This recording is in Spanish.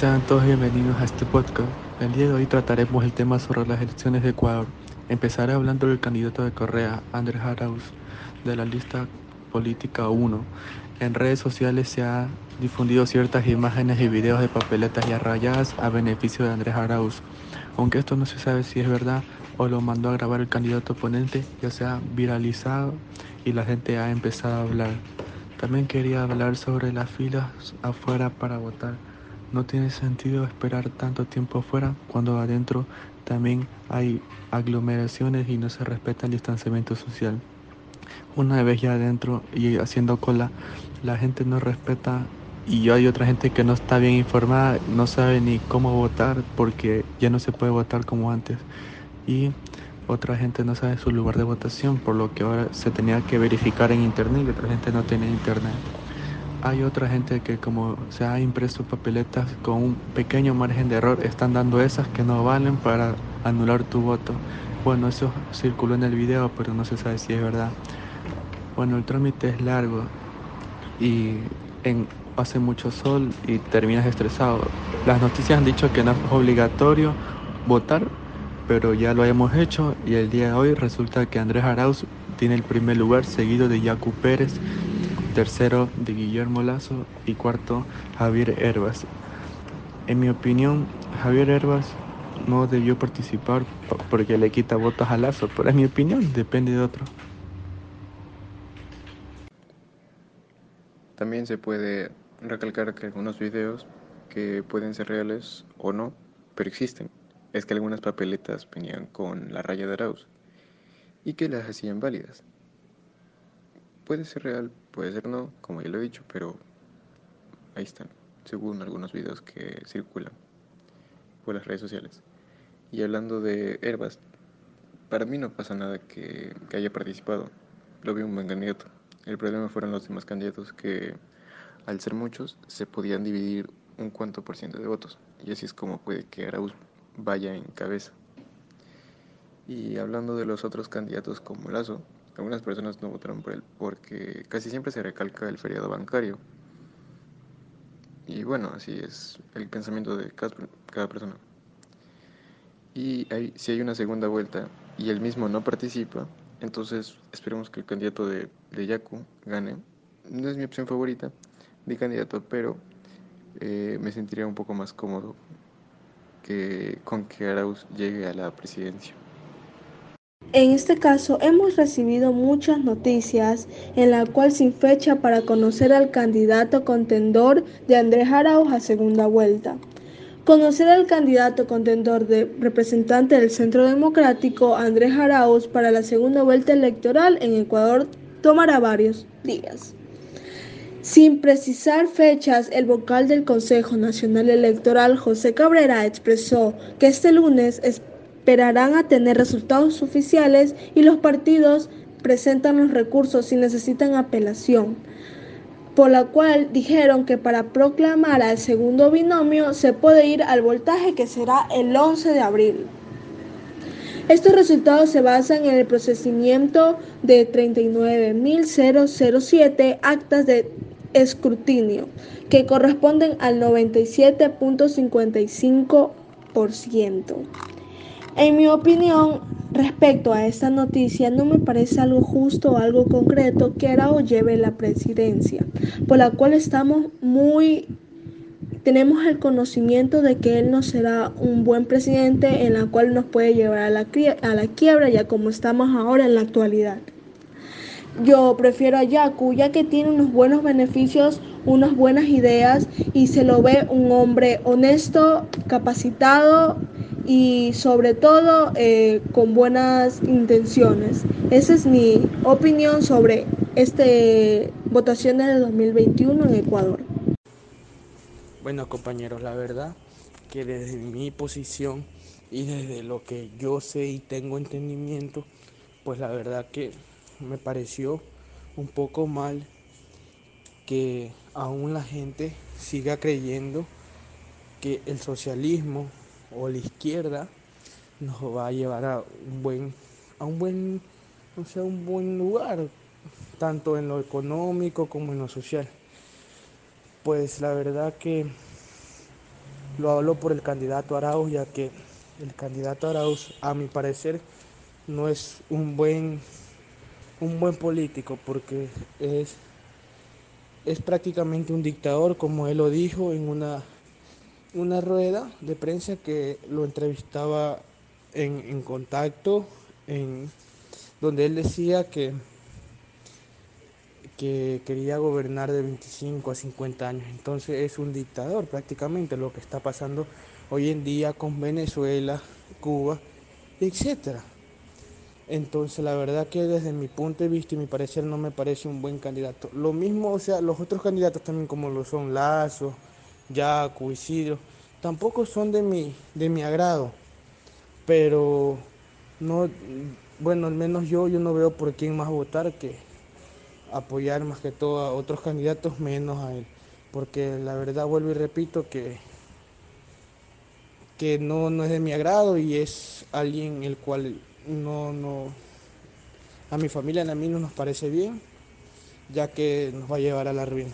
Sean todos bienvenidos a este podcast. El día de hoy trataremos el tema sobre las elecciones de Ecuador. Empezaré hablando del candidato de Correa, Andrés Arauz, de la lista política 1. En redes sociales se han difundido ciertas imágenes y videos de papeletas y arrayadas a beneficio de Andrés Arauz. Aunque esto no se sabe si es verdad o lo mandó a grabar el candidato oponente, ya se ha viralizado y la gente ha empezado a hablar. También quería hablar sobre las filas afuera para votar. No tiene sentido esperar tanto tiempo afuera cuando adentro también hay aglomeraciones y no se respeta el distanciamiento social. Una vez ya adentro y haciendo cola, la gente no respeta y hay otra gente que no está bien informada, no sabe ni cómo votar porque ya no se puede votar como antes. Y otra gente no sabe su lugar de votación, por lo que ahora se tenía que verificar en internet y otra gente no tiene internet. Hay otra gente que como se ha impreso papeletas con un pequeño margen de error, están dando esas que no valen para anular tu voto. Bueno, eso circuló en el video, pero no se sabe si es verdad. Bueno, el trámite es largo y hace mucho sol y terminas estresado. Las noticias han dicho que no es obligatorio votar, pero ya lo hemos hecho y el día de hoy resulta que Andrés Arauz tiene el primer lugar seguido de Yacu Pérez, tercero de Guillermo Lazo y cuarto Javier Herbas. En mi opinión, Javier Herbas no debió participar porque le quita votos a Lazo, pero en mi opinión depende de otro. También se puede recalcar que algunos videos que pueden ser reales o no, pero existen es que algunas papeletas venían con la raya de Arauz y que las hacían válidas. Puede ser real, puede ser no, como ya lo he dicho, pero ahí están, según algunos videos que circulan por las redes sociales. Y hablando de Herbas, para mí no pasa nada que, haya participado. Lo vi un buen candidato. El problema fueron los demás candidatos que, al ser muchos, se podían dividir un cuanto por ciento de votos. Y así es como puede que Arauz vaya en cabeza. Y hablando de los otros candidatos como Lazo, algunas personas no votaron por él porque casi siempre se recalca el feriado bancario. Y bueno, así es el pensamiento de cada persona. Y hay, si hay una segunda vuelta y él mismo no participa, entonces esperemos que el candidato de, de Yaku gane. No es mi opción favorita de candidato, pero eh, me sentiría un poco más cómodo que, con que Arauz llegue a la presidencia. En este caso hemos recibido muchas noticias en la cual sin fecha para conocer al candidato contendor de Andrés Arauz a segunda vuelta. Conocer al candidato contendor de representante del Centro Democrático Andrés Arauz para la segunda vuelta electoral en Ecuador tomará varios días. Sin precisar fechas, el vocal del Consejo Nacional Electoral, José Cabrera, expresó que este lunes esperarán a tener resultados oficiales y los partidos presentan los recursos si necesitan apelación, por la cual dijeron que para proclamar al segundo binomio se puede ir al voltaje que será el 11 de abril. Estos resultados se basan en el procesamiento de 39.007 actas de escrutinio, que corresponden al 97.55%. En mi opinión, respecto a esta noticia, no me parece algo justo o algo concreto que Arao lleve la presidencia, por la cual estamos muy tenemos el conocimiento de que él no será un buen presidente en la cual nos puede llevar a la, a la quiebra ya como estamos ahora en la actualidad. Yo prefiero a Yaku ya que tiene unos buenos beneficios, unas buenas ideas y se lo ve un hombre honesto, capacitado y sobre todo eh, con buenas intenciones. Esa es mi opinión sobre esta votación del 2021 en Ecuador. Bueno compañeros, la verdad que desde mi posición y desde lo que yo sé y tengo entendimiento, pues la verdad que me pareció un poco mal que aún la gente siga creyendo que el socialismo o la izquierda nos va a llevar a un buen a un buen o sea, un buen lugar tanto en lo económico como en lo social. Pues la verdad que Lo hablo por el candidato Arauz, ya que el candidato Arauz, a mi parecer, no es un buen, un buen político, porque es, es prácticamente un dictador, como él lo dijo en una, una rueda de prensa que lo entrevistaba en, en contacto, en, donde él decía que que quería gobernar de 25 a 50 años. Entonces es un dictador prácticamente lo que está pasando hoy en día con Venezuela, Cuba, etc. Entonces la verdad que desde mi punto de vista y mi parecer no me parece un buen candidato. Lo mismo, o sea, los otros candidatos también como lo son Lazo, Yacu, Isidro, tampoco son de mi, de mi agrado. Pero no, bueno, al menos yo, yo no veo por quién más votar que apoyar más que todo a otros candidatos menos a él. Porque la verdad vuelvo y repito que, que no, no es de mi agrado y es alguien el cual no, no, a mi familia y a mí no nos parece bien, ya que nos va a llevar a la ruina.